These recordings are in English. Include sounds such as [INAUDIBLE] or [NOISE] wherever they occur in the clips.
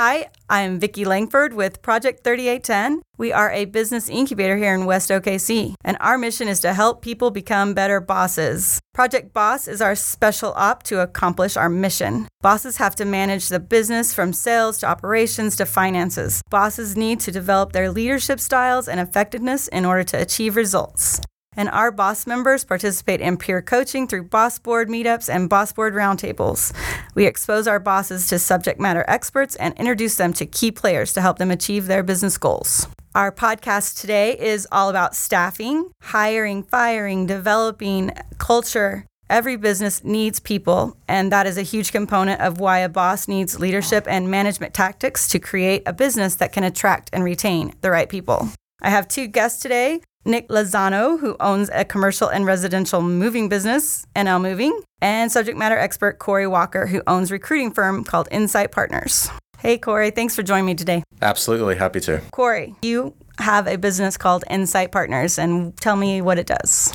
Hi, I'm Vicki Langford with Project 3810. We are a business incubator here in West OKC, and our mission is to help people become better bosses. Project Boss is our special op to accomplish our mission. Bosses have to manage the business from sales to operations to finances. Bosses need to develop their leadership styles and effectiveness in order to achieve results and our boss members participate in peer coaching through boss board meetups and boss board roundtables. We expose our bosses to subject matter experts and introduce them to key players to help them achieve their business goals. Our podcast today is all about staffing, hiring, firing, developing culture. Every business needs people, and that is a huge component of why a boss needs leadership and management tactics to create a business that can attract and retain the right people. I have two guests today Nick Lozano, who owns a commercial and residential moving business, NL Moving, and subject matter expert Corey Walker, who owns recruiting firm called Ncite Partners. Hey, Corey, thanks for joining me today. Absolutely, happy to. Corey, you have a business called Ncite Partners, and tell me what it does.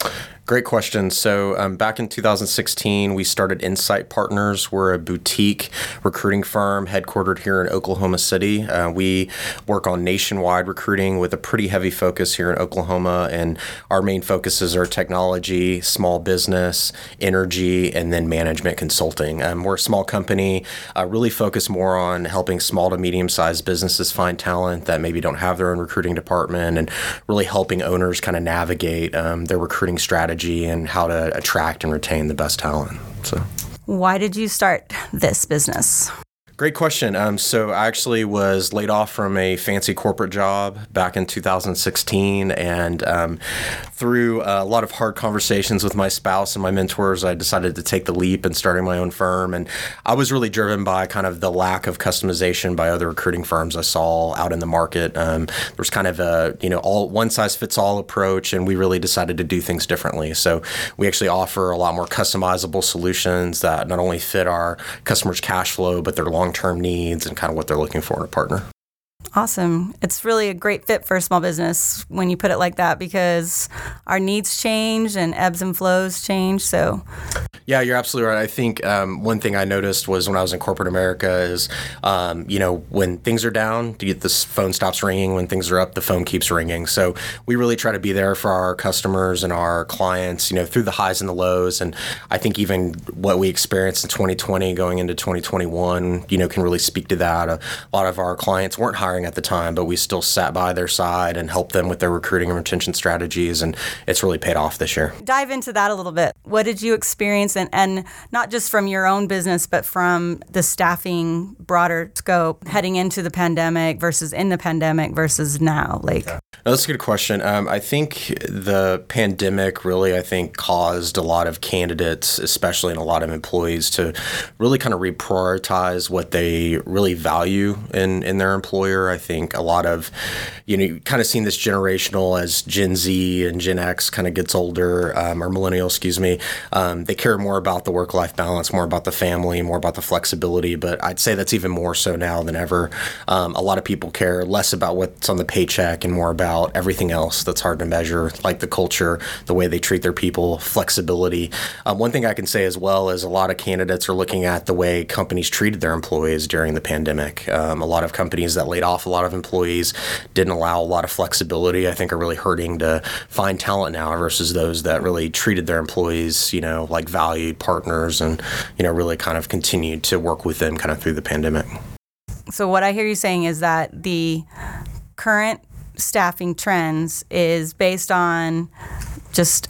Great question. So, um, back in 2016, we started Ncite Partners. We're a boutique recruiting firm headquartered here in Oklahoma City. Uh, we work on nationwide recruiting with a pretty heavy focus here in Oklahoma, and our main focuses are technology, small business, energy, and then management consulting. Um, we're a small company, uh, really focus more on helping small to medium sized businesses find talent that maybe don't have their own recruiting department and really helping owners kind of navigate um, their recruiting strategy strategy and how to attract and retain the best talent. So, why did you start this business? Great question. Um, so I actually was laid off from a fancy corporate job back in 2016, and um, through a lot of hard conversations with my spouse and my mentors, I decided to take the leap and starting my own firm. And I was really driven by kind of the lack of customization by other recruiting firms I saw out in the market. Um, there was kind of a you know all one size fits all approach, and we really decided to do things differently. So we actually offer a lot more customizable solutions that not only fit our customers' cash flow, but their long long term needs and kind of what they're looking for in a partner. Awesome. It's really a great fit for a small business when you put it like that because our needs change and ebbs and flows change. So, yeah, you're absolutely right. I think um, one thing I noticed was when I was in corporate America is, um, you know, when things are down, the phone stops ringing. When things are up, the phone keeps ringing. So we really try to be there for our customers and our clients, you know, through the highs and the lows. And I think even what we experienced in 2020 going into 2021, you know, can really speak to that. A lot of our clients weren't hiring at the time, but we still sat by their side and helped them with their recruiting and retention strategies. And it's really paid off this year. Dive into that a little bit. What did you experience? and, and not just from your own business, but from the staffing broader scope heading into the pandemic versus in the pandemic versus now? Like, yeah. that's a good question. Um, I think the pandemic really, I think, caused a lot of candidates, especially and a lot of employees, to really kind of reprioritize what they really value in in their employer. I think a lot of, you know, you kind of seen this generational as Gen Z and Gen X kind of gets older, um, or millennial, excuse me. Um, they care more about the work life balance, more about the family, more about the flexibility. But I'd say that's even more so now than ever. Um, a lot of people care less about what's on the paycheck and more about everything else that's hard to measure, like the culture, the way they treat their people, flexibility. Um, one thing I can say as well is a lot of candidates are looking at the way companies treated their employees during the pandemic. Um, a lot of companies that laid off a lot of employees didn't allow a lot of flexibility. I think are really hurting to find talent now versus those that really treated their employees, you know, like valued partners and, you know, really kind of continued to work with them kind of through the pandemic. So, what I hear you saying is that the current staffing trends is based on just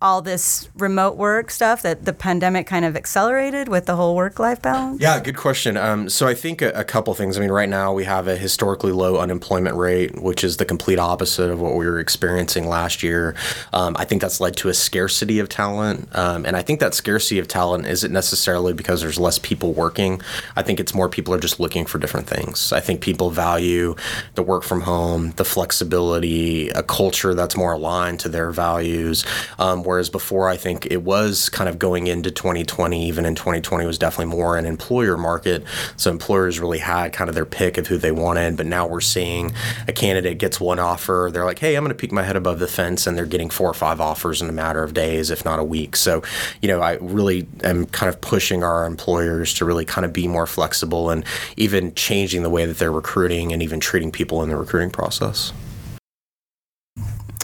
all this remote work stuff that the pandemic kind of accelerated with the whole work life balance? Yeah, good question. Um, so I think a, a, couple things. I mean, right now we have a historically low unemployment rate, which is the complete opposite of what we were experiencing last year. Um, I think that's led to a scarcity of talent. Um, and I think that scarcity of talent isn't necessarily because there's less people working. I think it's more people are just looking for different things. I think people value the work from home, the flexibility, a culture that's more aligned to their values. Whereas before, I think it was kind of going into 2020, even in 2020, was definitely more an employer market. So employers really had kind of their pick of who they wanted. But now we're seeing a candidate gets one offer. They're like, hey, I'm going to peek my head above the fence, and they're getting four or five offers in a matter of days, if not a week. So, you know, I really am kind of pushing our employers to really kind of be more flexible and even changing the way that they're recruiting and even treating people in the recruiting process.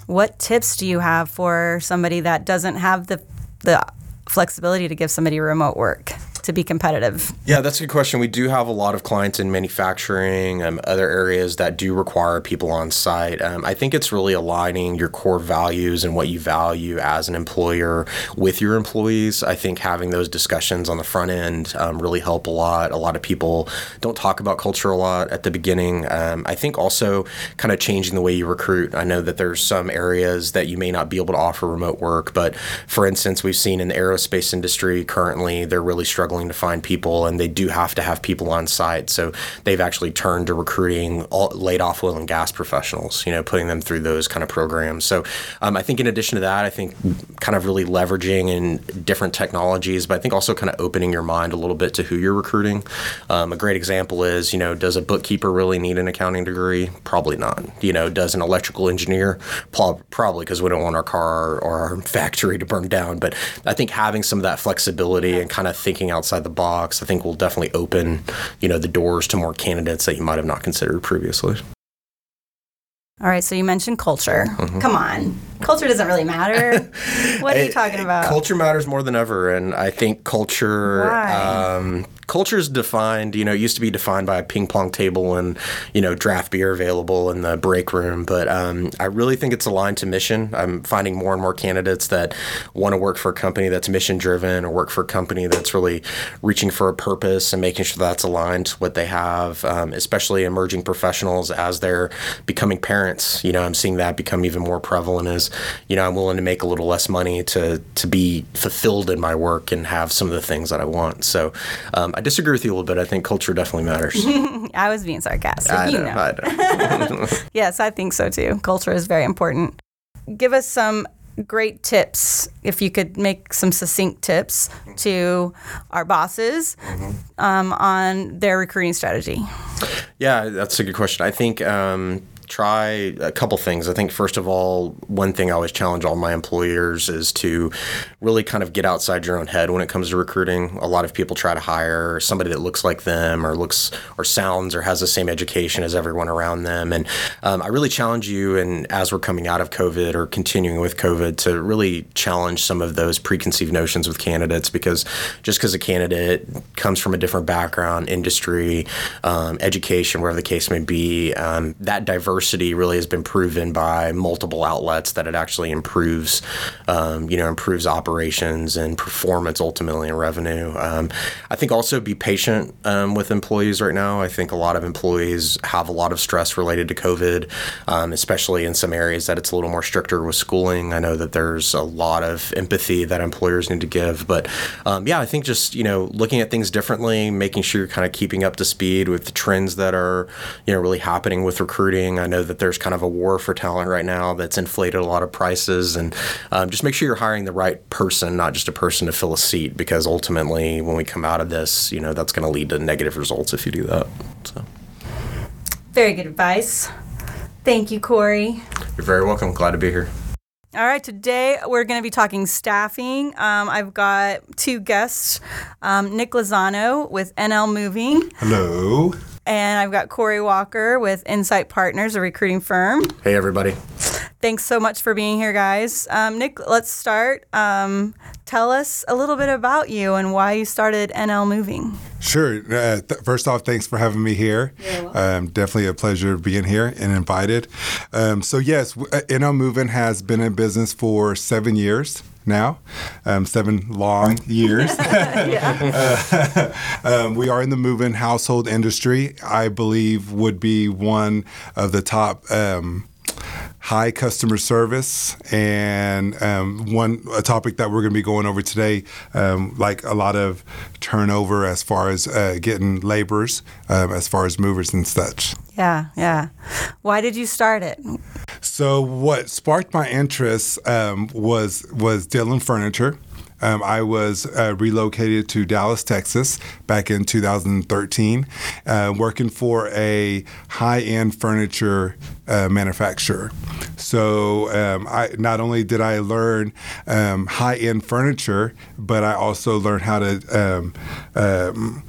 What tips do you have for somebody that doesn't have the the flexibility to give somebody remote work? To be competitive? Yeah, that's a good question. We do have a lot of clients in manufacturing, um, other areas that do require people on site. Um, I think it's really aligning your core values and what you value as an employer with your employees. I think having those discussions on the front end um, really help a lot. A lot of people don't talk about culture a lot at the beginning. Um, I think also kind of changing the way you recruit. I know that there's some areas that you may not be able to offer remote work, but for instance, we've seen in the aerospace industry currently, they're really struggling struggling to find people, and they do have to have people on site. So they've actually turned to recruiting all, laid off oil and gas professionals, you know, putting them through those kind of programs. So um, I think in addition to that, I think kind of really leveraging in different technologies, but I think also kind of opening your mind a little bit to who you're recruiting. Um, a great example is, you know, does a bookkeeper really need an accounting degree? Probably not. You know, does an electrical engineer? Probably because we don't want our car or our [LAUGHS] factory to burn down. But I think having some of that flexibility and kind of thinking out outside the box, I think will definitely open, you know, the doors to more candidates that you might have not considered previously. All right, so you mentioned culture. Mm-hmm. Come on. Culture doesn't really matter. [LAUGHS] what are you talking about? Culture matters more than ever. And I think culture, um, culture is defined, you know, it used to be defined by a ping pong table and, you know, draft beer available in the break room. But um, I really think it's aligned to mission. I'm finding more and more candidates that want to work for a company that's mission driven or work for a company that's really reaching for a purpose and making sure that's aligned to what they have, um, especially emerging professionals as they're becoming parents. You know, I'm seeing that become even more prevalent as, you know, I'm willing to make a little less money to, to be fulfilled in my work and have some of the things that I want. So, um, I disagree with you a little bit. I think culture definitely matters. [LAUGHS] I was being sarcastic. I you know. know. I [LAUGHS] [LAUGHS] yes, I think so too. Culture is very important. Give us some great tips if you could make some succinct tips to our bosses mm-hmm. um, on their recruiting strategy yeah that's a good question i think um, try a couple things. I think first of all, one thing I always challenge all my employers is to really kind of get outside your own head when it comes to recruiting. A lot of people try to hire somebody that looks like them or looks or sounds or has the same education as everyone around them. And um, I really challenge you, and as we're coming out of COVID or continuing with COVID, to really challenge some of those preconceived notions with candidates because just because a candidate comes from a different background, industry, um, education, wherever the case may be, um, that diversity diversity really has been proven by multiple outlets that it actually improves, um, you know, improves operations and performance ultimately in revenue. Um, I think also be patient um, with employees right now. I think a lot of employees have a lot of stress related to COVID, um, especially in some areas that it's a little more stricter with schooling. I know that there's a lot of empathy that employers need to give, but um, yeah, I think just you know looking at things differently, making sure you're kind of keeping up to speed with the trends that are you know really happening with recruiting. I know that there's kind of a war for talent right now that's inflated a lot of prices, and um, just make sure you're hiring the right person, not just a person to fill a seat, because ultimately, when we come out of this, you know, that's going to lead to negative results if you do that. So, very good advice. Thank you, Corey. You're very welcome. Glad to be here. All right, today we're going to be talking staffing. Um, I've got two guests um, Nick Lozano with NL Moving. Hello. And I've got Corey Walker with Ncite Partners, a recruiting firm. Hey, everybody. Thanks so much for being here, guys. Um, Nick, let's start. Um, tell us a little bit about you and why you started NL Moving. Sure. Uh, th- first off, thanks for having me here. Um, definitely a pleasure being here and invited. Um, so, yes, uh, NL Moving has been in business for seven years now, um, seven long [LAUGHS] years. [LAUGHS] uh, um, we are in the moving household industry. I believe would be one of the top. Um, high customer service and um, one a topic that we're going to be going over today um, like a lot of turnover as far as uh, getting laborers um, as far as movers and such yeah yeah why did you start it So what sparked my interest um, was was Dillon Furniture. Um, I was uh, relocated to Dallas, Texas, back in 2013, uh, working for a high-end furniture uh, manufacturer. So um, I not only did I learn um, high-end furniture, but I also learned how to um, um,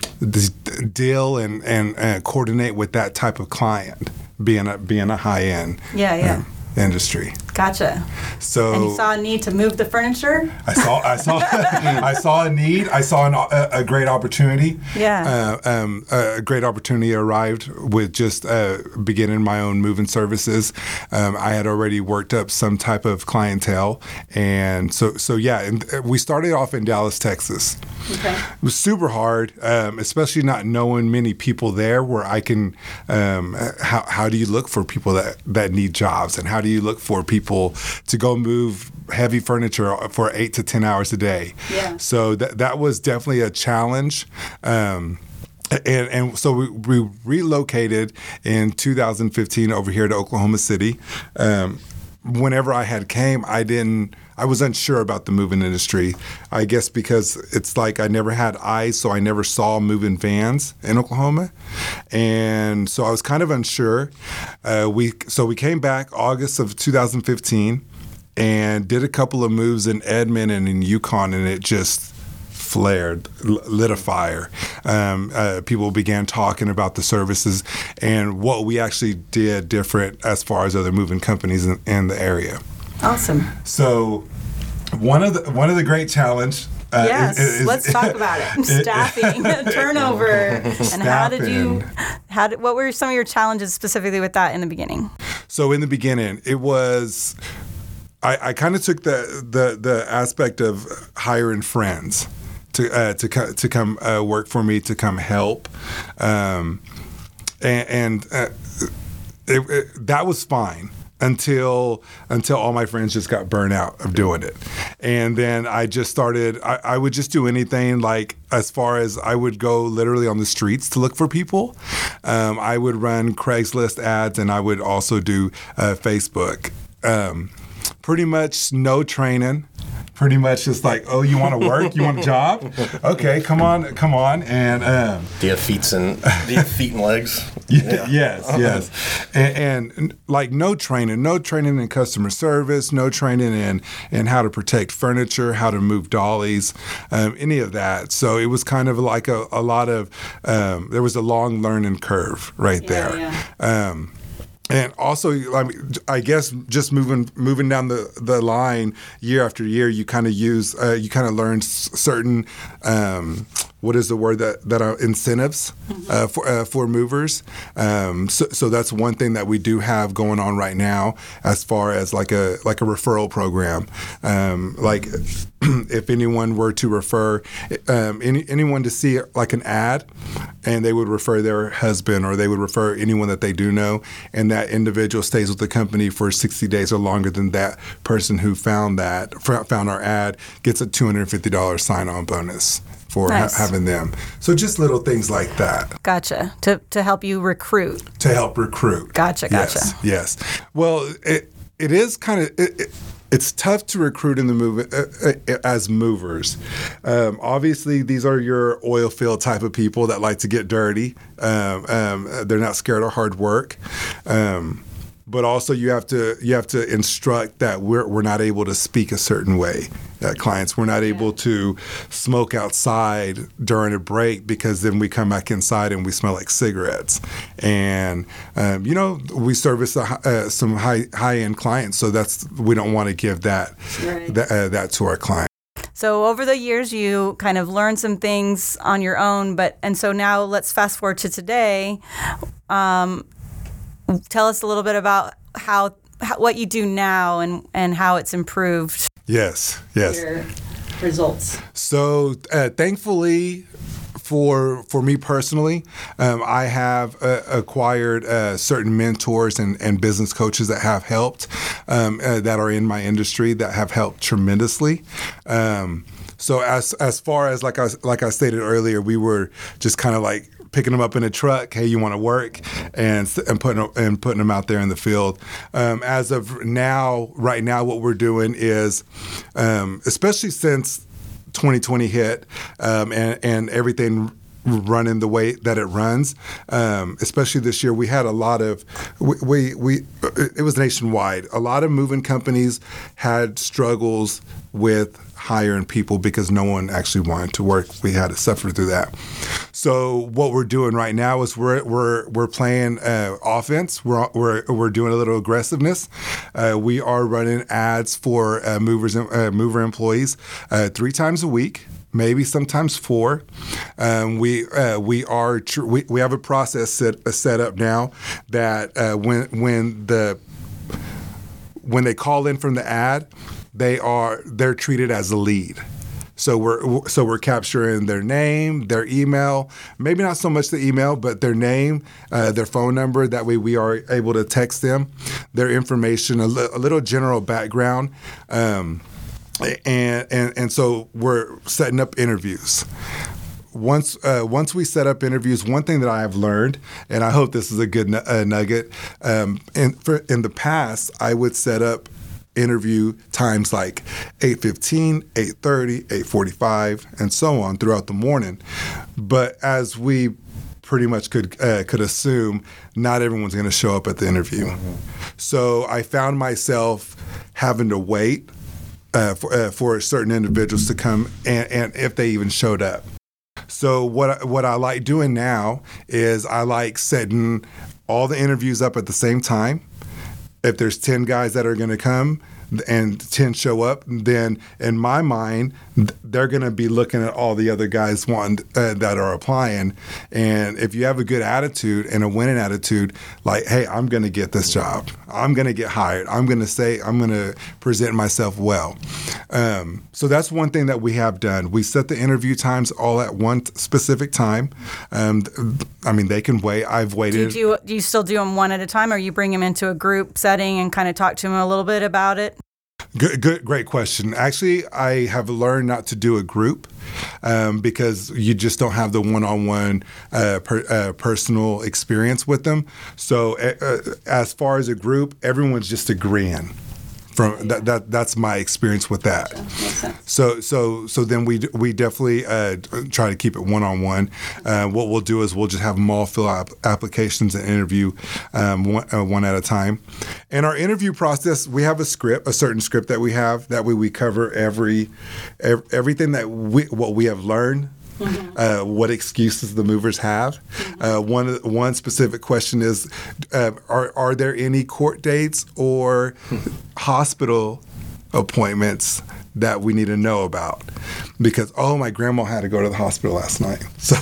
deal and, and, and coordinate with that type of client, being a being a high-end Yeah, yeah. um, industry. Gotcha. So And you saw a need to move the furniture? I saw, I saw, [LAUGHS] I saw a need. I saw an, a, a great opportunity. Yeah. Uh, um, a great opportunity arrived with just uh, beginning my own moving services. Um, I had already worked up some type of clientele, and so, so yeah. And we started off in Dallas, Texas. Okay. It was super hard, um, especially not knowing many people there. Where I can, um, how how do you look for people that that need jobs, and how do you look for people to go move heavy furniture for eight to ten hours a day? Yeah. So that that was definitely a challenge. Um, and, and so we, we relocated in 2015 over here to Oklahoma City. Um, whenever I had came, I didn't. I was unsure about the moving industry. I guess because it's like I never had eyes, so I never saw moving vans in Oklahoma, and so I was kind of unsure. Uh, we so we came back August of 2015, and did a couple of moves in Edmond and in Yukon, and it just flared, lit a fire. Um, uh, people began talking about the services and what we actually did different as far as other moving companies in, in the area. Awesome. So, one of the one of the great challenge. Uh, Yes, is- is- let's talk about it. [LAUGHS] [LAUGHS] Staffing, [LAUGHS] turnover, and how did you? How did? What were some of your challenges specifically with that in the beginning? So in the beginning, it was I, I kind of took the, the the aspect of hiring friends to uh, to co- to come uh, work for me to come help, um, and, and uh, it, it, that was fine until until all my friends just got burnt out of doing it. And then i just started I, I would just do anything like as far as i would go literally on the streets to look for people. Um, i would run craigslist ads and i would also do uh, facebook. Um, pretty much no training. Pretty much just like oh you want to work? You want a job? [LAUGHS] Okay come on come on. And um, Do you have feet and do you have feet and legs? [LAUGHS] yeah. Yes, yes, and, and like no training, no training in customer service, no training in in how to protect furniture, how to move dollies, um, any of that. So it was kind of like a, a lot of um, there was a long learning curve right Yeah, there. Um, and also, I, mean, I guess just moving moving down the, the line year after year, you kind of use uh, you kind of learn s- certain um, what is the word that that are incentives uh, for uh, for movers. Um, so, so that's one thing that we do have going on right now, as far as like a like a referral program. Um, like [CLEARS THROAT] if anyone were to refer um, any anyone to see like an ad, and they would refer their husband or they would refer anyone that they do know, and that individual stays with the company for 60 days or longer than that person who found that found our ad gets a $250 sign-on bonus for ha- having them. So just little things like that Gotcha. To to help you recruit. to help recruit. Gotcha, gotcha. Yes. yes. Well, it it is kind of. It, it, it's tough to recruit in the move uh, uh, as movers. Um, obviously, these are your oil field type of people that like to get dirty. Um, um, they're not scared of hard work. But also, you have to you have to instruct that we're we're not able to speak a certain way. That clients we're not able to smoke outside during a break because then we come back inside and we smell like cigarettes. And um, you know we service a, uh, some high high end clients, so that's we don't want to give that Right. that, uh, that to our clients. So over the years, you kind of learned some things on your own, but and so now let's fast forward to today. Um, tell us a little bit about how, how what you do now and and how it's improved Yes, yes. your results. So uh, thankfully, for for me personally, um, I have uh, acquired uh, certain mentors and, and business coaches that have helped, um, uh, that are in my industry that have helped tremendously. Um, so as as far as like I like I stated earlier, we were just kind of like picking them up in a truck. Hey, you want to work, and and putting and putting them out there in the field. Um, as of now, right now, what we're doing is, um, especially since 2020 hit um, and and everything running the way that it runs. Um, especially this year, we had a lot of we, we, we it was nationwide. A lot of moving companies had struggles with hiring people because no one actually wanted to work. We had to suffer through that. So what we're doing right now is we're we're we're playing uh, offense. We're, we're we're doing a little aggressiveness. Uh, we are running ads for uh, movers uh, mover employees uh, three times a week maybe sometimes four. Um, we uh, we are tr- we, we have a process set set up now that uh, when when the when they call in from the ad, they are they're treated as a lead. So we're so we're capturing their name, their email, maybe not so much the email, but their name, uh, their phone number. That way, we are able to text them their information, a, li- a little general background. Um, and and and so we're setting up interviews. Once uh, once we set up interviews, one thing that I have learned, and I hope this is a good uh, nugget, um, in for, in the past, I would set up interview times like 8.15 8.30 8.45 and so on throughout the morning. But as we pretty much could uh, could assume not everyone's going to show up at the interview. Mm-hmm. so i found myself having to wait uh, for, uh, for certain individuals to come and, and if they even showed up. So what what I like doing now is I like setting all the interviews up at the same time. If there's 10 guys that are going to come, and 10 show up, then in my mind, they're going to be looking at all the other guys want, uh, that are applying. And if you have a good attitude and a winning attitude, like, hey, I'm going to get this job, I'm going to get hired, I'm going to say, I'm going to present myself well. Um, so that's one thing that we have done. We set the interview times all at one specific time. Um, I mean, they can wait. I've waited. Do you, do you still do them one at a time, or you bring them into a group setting and kind of talk to them a little bit about it? Good, good, great question. Actually, I have learned not to do a group um, because you just don't have the one-on-one uh, per, uh, personal experience with them. So, uh, as far as a group, everyone's just agreeing from that, that that's my experience with that. So so so then we we definitely uh, try to keep it one on one. What we'll do is we'll just have them all fill out applications and interview um, one, uh, one, at a time. And our interview process, we have a script, a certain script that we have. That way we cover every, every everything that we what we have learned Mm-hmm. Uh, what excuses the movers have. Mm-hmm. Uh, one one specific question is: uh, Are are there any court dates or [LAUGHS] hospital appointments that we need to know about? Because oh, my grandma had to go to the hospital last night, [LAUGHS] so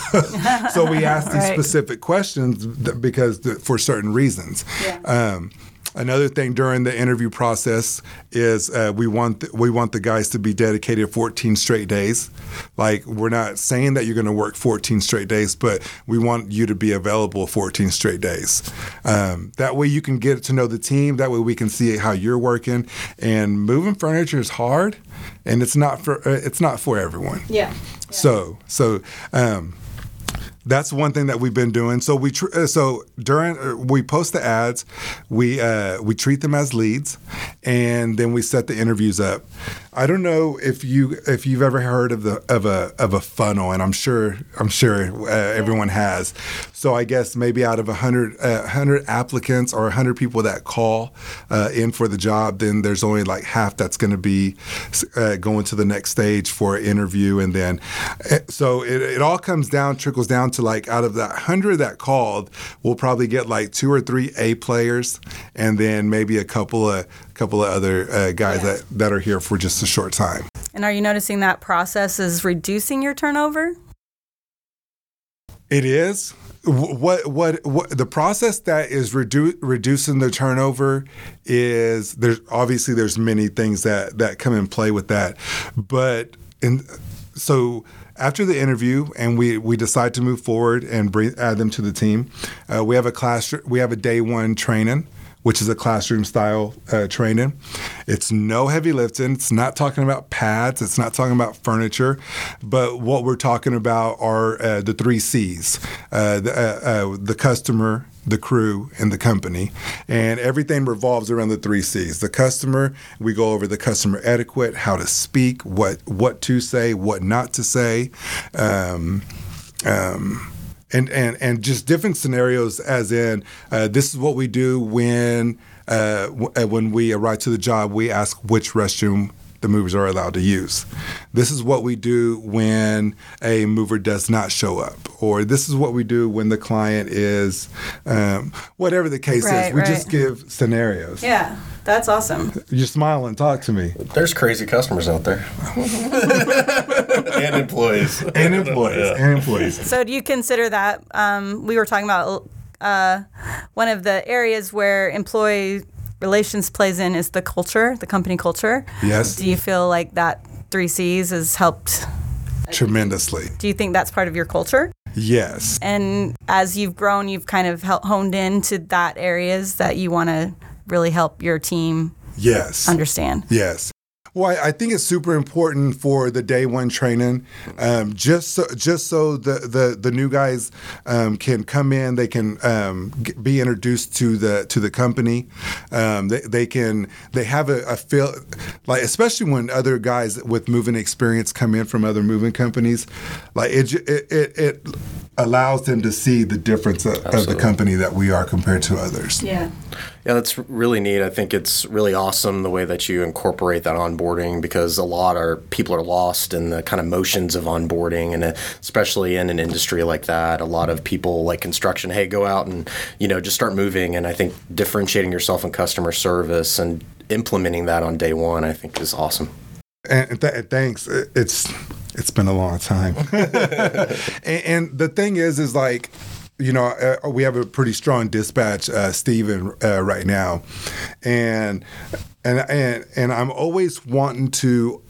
so we ask these [LAUGHS] right. specific questions because for certain reasons. Yeah. Um, Another thing during the interview process is uh, we want th- we want the guys to be dedicated 14 straight days. Like we're not saying that you're going to work 14 straight days, but we want you to be available 14 straight days. Um, that way you can get to know the team. That way we can see how you're working. And moving furniture is hard, and it's not for uh, it's not for everyone. Yeah. yeah. So so. Um, that's one thing that we've been doing. So we tr- uh, so during uh, we post the ads, we uh, we treat them as leads, and then we set the interviews up. I don't know if you if you've ever heard of the of a of a funnel, and I'm sure I'm sure uh, everyone has. So I guess maybe out of a hundred uh, hundred applicants or hundred people that call uh, in for the job, then there's only like half that's going to be uh, going to the next stage for an interview, and then uh, so it, it all comes down trickles down to like out of that hundred that called, we'll probably get like two or three A players, and then maybe a couple of couple of other uh, guys yeah. that, that are here for just a short time. And are you noticing that process is reducing your turnover? It is. What, what what the process that is redu- reducing the turnover is there's obviously there's many things that that come in play with that, but in so after the interview and we, we decide to move forward and bring, add them to the team, uh, we have a class we have a day one training which is a classroom style uh, training. It's no heavy lifting. It's not talking about pads. It's not talking about furniture. But what we're talking about are uh, the three C's uh, the, uh, uh, the customer, the crew and the company. And everything revolves around the three C's. The customer, we go over the customer etiquette, how to speak, what what to say, what not to say. Um, um, and, and, and just different scenarios, as in, uh, this is what we do when uh, w- uh, when we arrive to the job. We ask which restroom the movers are allowed to use. This is what we do when a mover does not show up, or this is what we do when the client is, um, whatever the case Right, is. We right. just give scenarios. Yeah, that's awesome. You smile and talk to me. There's crazy customers out there. [LAUGHS] [LAUGHS] and employees. [LAUGHS] And employees. Yeah. And employees. So, do you consider that um, we were talking about uh, one of the areas where employee relations plays in is the culture, the company culture? Yes. Do you feel like that three C's has helped? Tremendously. Do you think that's part of your culture? Yes. And as you've grown, you've kind of hel- honed into that areas that you want to really help your team Yes. understand. Yes. Well, I think it's super important for the day one training, um, just so, just so the, the, the new guys um, can come in, they can um, be introduced to the to the company, um, they, they can they have a, a feel like especially when other guys with moving experience come in from other moving companies, like it it, it, it allows them to see the difference of, of the company that we are compared to others. Yeah. Yeah, that's really neat. I think it's really awesome the way that you incorporate that onboarding because a lot are people are lost in the kind of motions of onboarding, and uh, especially in an industry like that, a lot of people like construction. Hey, go out and you know just start moving. And I think differentiating yourself in customer service and implementing that on day one, I think, is awesome. And th- thanks. It's it's been a long time. [LAUGHS] and, and the thing is, is like, you know, uh, we have a pretty strong dispatch, uh, Steven, uh, right now, and and and and I'm always wanting to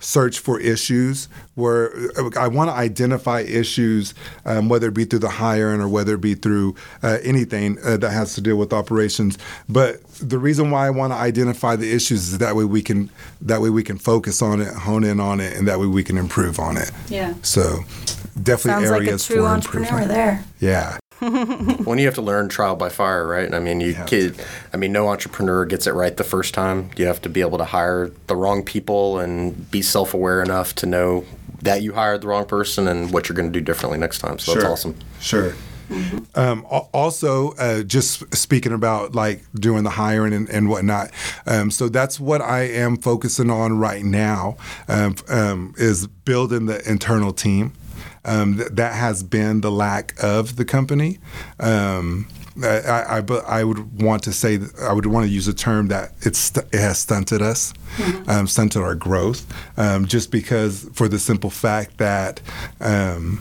search for issues where uh, I want to identify issues, um, whether it be through the hiring or whether it be through uh, anything uh, that has to deal with operations. But the reason why I want to identify the issues is that way we can that way we can focus on it, hone in on it, and that way we can improve on it. Yeah. So definitely Sounds like a areas true for entrepreneur improvement. there. Yeah. [LAUGHS] when you have to learn trial by fire, right? I mean, you Yeah. kid, I mean, no entrepreneur gets it right the first time. You have to be able to hire the wrong people and be self-aware enough to know that you hired the wrong person and what you're going to do differently next time. So that's awesome. Sure. Um, also, uh, just speaking about like doing the hiring and, and whatnot. Um, so that's what I am focusing on right now um, um, is building the internal team. Um, th- that has been the lack of the company. Um, I, I, I, would want to say I would want to use a term that it's it has stunted us, um, stunted our growth, um, just because for the simple fact that. Um,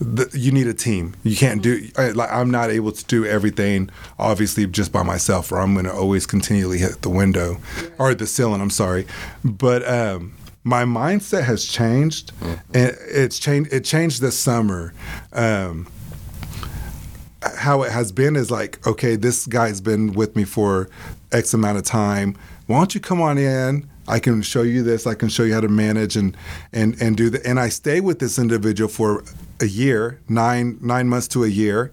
the, you need a team. You can't do I- like I'm not able to do everything obviously just by myself, or I'm going to always continually hit the window or the ceiling. I'm sorry, but um, my mindset has changed, and it's changed. It changed this summer. Um, how it has been is like, okay, this guy's been with me for X amount of time. Why don't you come on in? I can show you this. I can show you how to manage and and and do that. And I stay with this individual for a year, nine nine months to a year.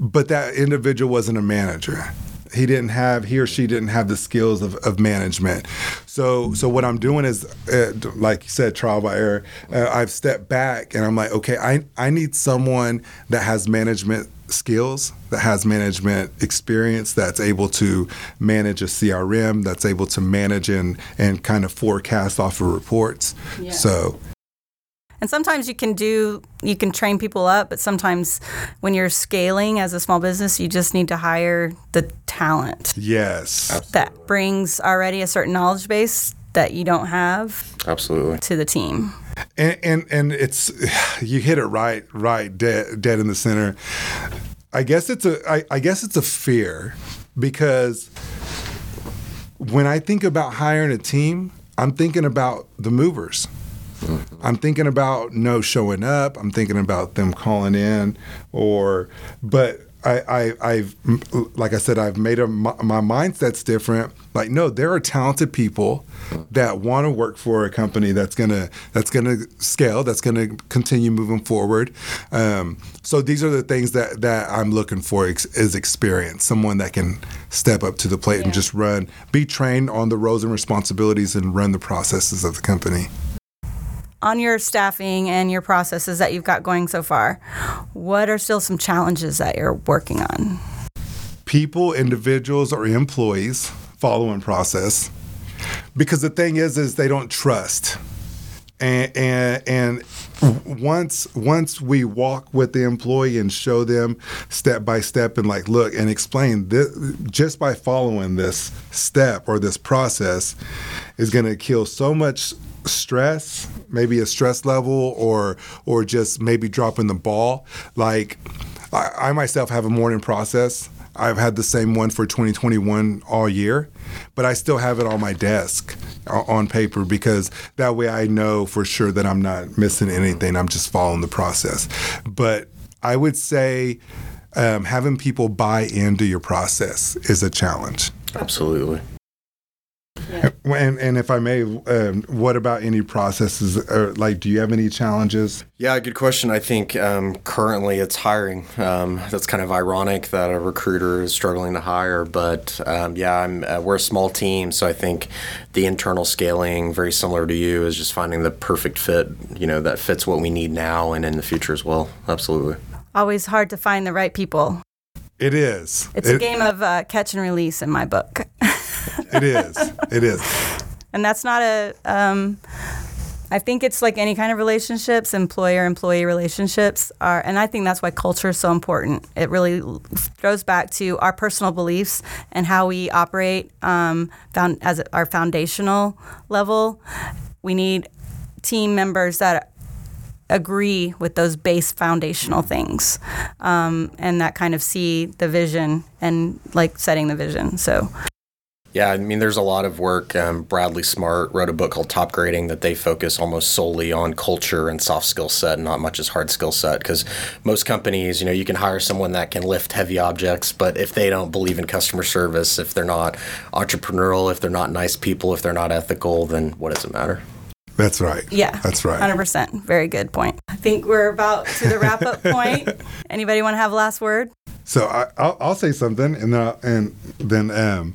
But that individual wasn't a manager. He didn't have he or she didn't have the skills of, of management. So so what I'm doing is, uh, like you said, trial by error. Uh, I've stepped back and I'm like, okay, I I need someone that has management skills, that has management experience, that's able to manage a CRM, that's able to manage and and kind of forecast off of reports. Yeah. So And sometimes you can do, you can train people up, but sometimes when you're scaling as a small business, you just need to hire the talent yes, that brings already a certain knowledge base that you don't have Absolutely. to the team. and and and it's [SIGHS] you hit it right right dead dead in the center i guess it's a I, I guess it's a fear because when i think about hiring a team i'm thinking about the movers i'm thinking about no showing up i'm thinking about them calling in or but I, I have like I said I've made a, my, my mindset's different. Like no, there are talented people that want to work for a company that's gonna that's gonna scale, that's gonna continue moving forward. Um, so these are the things that that I'm looking for ex- is experience, someone that can step up to the plate yeah. and just run, be trained on the roles and responsibilities, and run the processes of the company on your staffing and your processes that you've got going so far, what are still some challenges that you're working on? People, individuals, or employees following process. Because the thing is, is they don't trust. And, and, and once once we walk with the employee and show them step by step and like look and explain this just by following this step or this process is going to kill so much stress, maybe a stress level, or or just maybe dropping the ball. Like I, I myself have a morning process. I've had the same one for 2021 all year, but I still have it on my desk on paper because that way I know for sure that I'm not missing anything. I'm just following the process. But I would say um, having people buy into your process is a challenge. Absolutely. And, and if I may, um, what about any processes? Or, like, do you have any challenges? Yeah, good question. I think um, currently it's hiring. Um, that's kind of ironic that a recruiter is struggling to hire, but um, yeah, uh, we're a small team, so I think the internal scaling, very similar to you, is just finding the perfect fit. You know, that fits what we need now and in the future as well. Absolutely. Always hard to find the right people. It is. It's it, a game of uh, catch and release in my book. [LAUGHS] it is. It is. And that's not a. Um, I think it's like any kind of relationships, employer employee relationships are, and I think that's why culture is so important. It really goes back to our personal beliefs and how we operate um, found as our foundational level. We need team members that agree with those base foundational things um, and that kind of see the vision and like setting the vision. So yeah, I mean, there's a lot of work. Um, Bradley Smart wrote a book called Topgrading that they focus almost solely on culture and soft skill set, and not much as hard skill set. Because most companies, you know, you can hire someone that can lift heavy objects, but if they don't believe in customer service, if they're not entrepreneurial, if they're not nice people, if they're not ethical, then what does it matter? That's right. Yeah. That's right. 100%. Very good point. I think we're about to the wrap up [LAUGHS] point. Anybody want to have a last word? So I, will say something, and uh, and then um,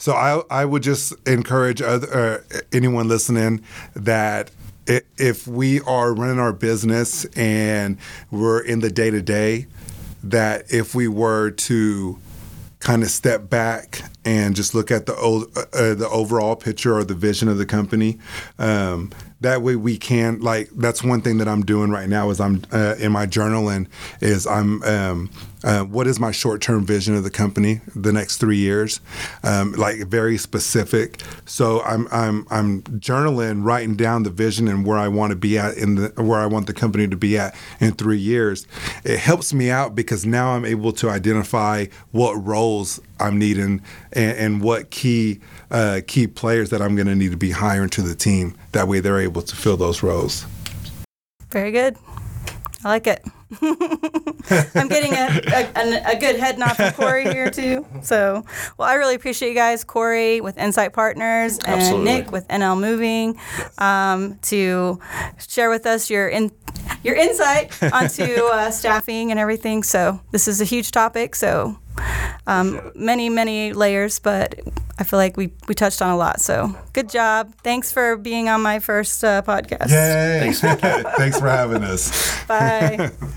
so I I would just encourage other uh, anyone listening that if we are running our business and we're in the day to day, that if we were to kind of step back and just look at the old, uh, uh, the overall picture or the vision of the company, um, that way we can like that's one thing that I'm doing right now is I'm uh, in my journaling is I'm um, uh, what is my short term vision of the company the next three years, um, like very specific. So I'm I'm I'm journaling, writing down the vision and where I want to be at in the where I want the company to be at in three years. It helps me out because now I'm able to identify what roles I'm needing and, and what key uh, key players that I'm going to need to be hiring to the team. That way, they're able to fill those roles. Very good. I like it. [LAUGHS] I'm getting a, a, a, good head nod from Corey here too. So, well, I really appreciate you guys, Corey with Ncite Partners and Absolutely. Nick with NL Moving, um, to share with us your in, your insight onto uh, staffing and everything. So, this is a huge topic. So, um, many many layers, but I feel like we, we touched on a lot. So good job. Thanks for being on my first uh, podcast. Yay. Thanks. [LAUGHS] [LAUGHS] Thanks for having us. Bye. [LAUGHS]